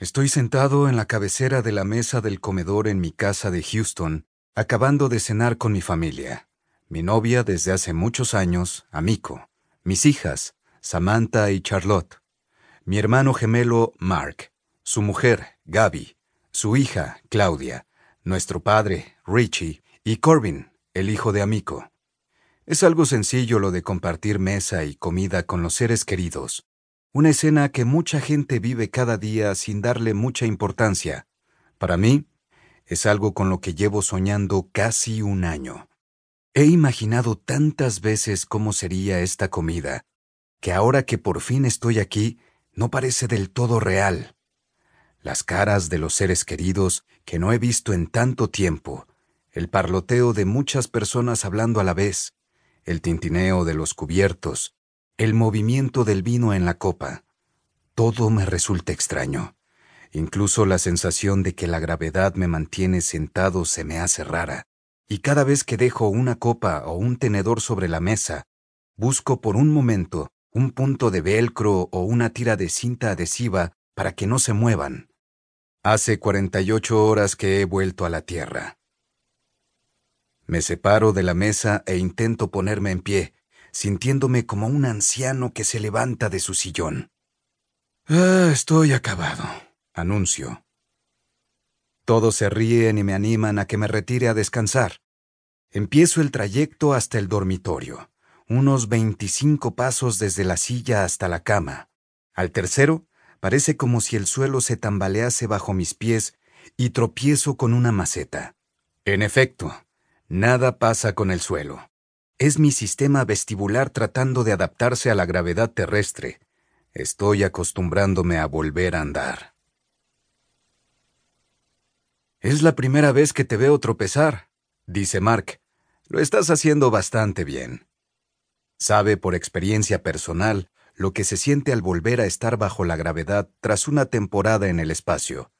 Estoy sentado en la cabecera de la mesa del comedor en mi casa de Houston, acabando de cenar con mi familia. Mi novia desde hace muchos años, Amico. Mis hijas, Samantha y Charlotte. Mi hermano gemelo, Mark. Su mujer, Gaby. Su hija, Claudia. Nuestro padre, Richie. Y Corbin, el hijo de Amico. Es algo sencillo lo de compartir mesa y comida con los seres queridos. Una escena que mucha gente vive cada día sin darle mucha importancia. Para mí, es algo con lo que llevo soñando casi un año. He imaginado tantas veces cómo sería esta comida, que ahora que por fin estoy aquí, no parece del todo real. Las caras de los seres queridos que no he visto en tanto tiempo, el parloteo de muchas personas hablando a la vez, el tintineo de los cubiertos, el movimiento del vino en la copa. Todo me resulta extraño. Incluso la sensación de que la gravedad me mantiene sentado se me hace rara, y cada vez que dejo una copa o un tenedor sobre la mesa, busco por un momento un punto de velcro o una tira de cinta adhesiva para que no se muevan. Hace 48 horas que he vuelto a la Tierra. Me separo de la mesa e intento ponerme en pie, sintiéndome como un anciano que se levanta de su sillón. Ah, estoy acabado, anuncio. Todos se ríen y me animan a que me retire a descansar. Empiezo el trayecto hasta el dormitorio, unos 25 pasos desde la silla hasta la cama. Al tercero, parece como si el suelo se tambalease bajo mis pies y tropiezo con una maceta. En efecto, Nada pasa con el suelo. Es mi sistema vestibular tratando de adaptarse a la gravedad terrestre. Estoy acostumbrándome a volver a andar. Es la primera vez que te veo tropezar, dice Mark. Lo estás haciendo bastante bien. Sabe por experiencia personal lo que se siente al volver a estar bajo la gravedad tras una temporada en el espacio.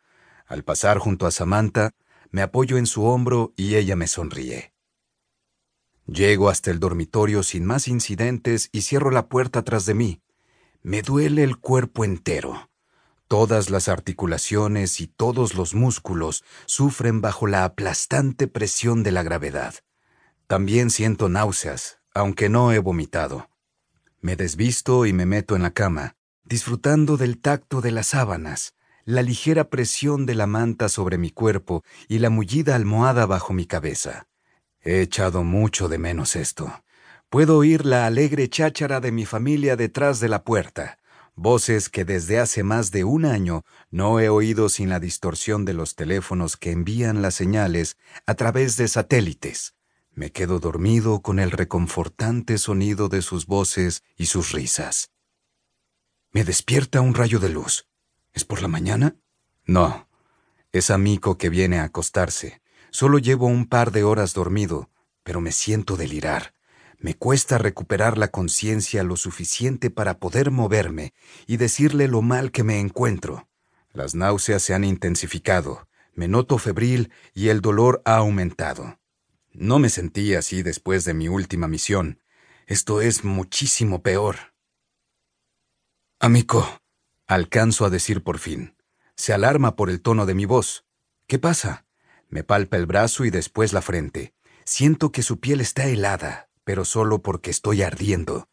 Al pasar junto a Samantha, me apoyo en su hombro y ella me sonríe. Llego hasta el dormitorio sin más incidentes y cierro la puerta tras de mí. Me duele el cuerpo entero. Todas las articulaciones y todos los músculos sufren bajo la aplastante presión de la gravedad. También siento náuseas, aunque no he vomitado. Me desvisto y me meto en la cama, disfrutando del tacto de las sábanas, la ligera presión de la manta sobre mi cuerpo y la mullida almohada bajo mi cabeza. He echado mucho de menos esto. Puedo oír la alegre cháchara de mi familia detrás de la puerta, voces que desde hace más de un año no he oído sin la distorsión de los teléfonos que envían las señales a través de satélites. Me quedo dormido con el reconfortante sonido de sus voces y sus risas. Me despierta un rayo de luz. ¿Es por la mañana? No. Es Amico que viene a acostarse. Solo llevo un par de horas dormido, pero me siento delirar. Me cuesta recuperar la conciencia lo suficiente para poder moverme y decirle lo mal que me encuentro. Las náuseas se han intensificado, me noto febril y el dolor ha aumentado. No me sentí así después de mi última misión. Esto es muchísimo peor. Amico, Alcanzo a decir por fin. Se alarma por el tono de mi voz. ¿Qué pasa? Me palpa el brazo y después la frente. Siento que su piel está helada, pero solo porque estoy ardiendo.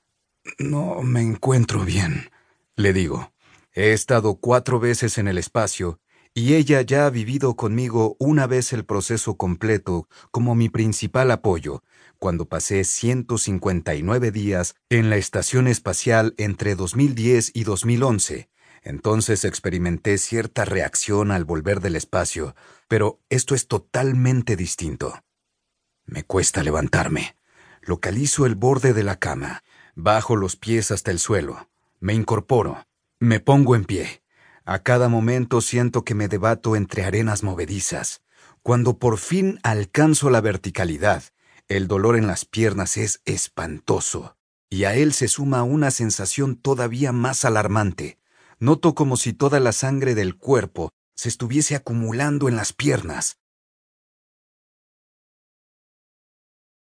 No me encuentro bien, le digo. He estado cuatro veces en el espacio y ella ya ha vivido conmigo una vez el proceso completo como mi principal apoyo, cuando pasé 159 días en la estación espacial entre 2010 y 2011, entonces experimenté cierta reacción al volver del espacio, pero esto es totalmente distinto. Me cuesta levantarme. Localizo el borde de la cama, bajo los pies hasta el suelo, me incorporo, me pongo en pie. A cada momento siento que me debato entre arenas movedizas. Cuando por fin alcanzo la verticalidad, el dolor en las piernas es espantoso, y a él se suma una sensación todavía más alarmante, Noto como si toda la sangre del cuerpo se estuviese acumulando en las piernas.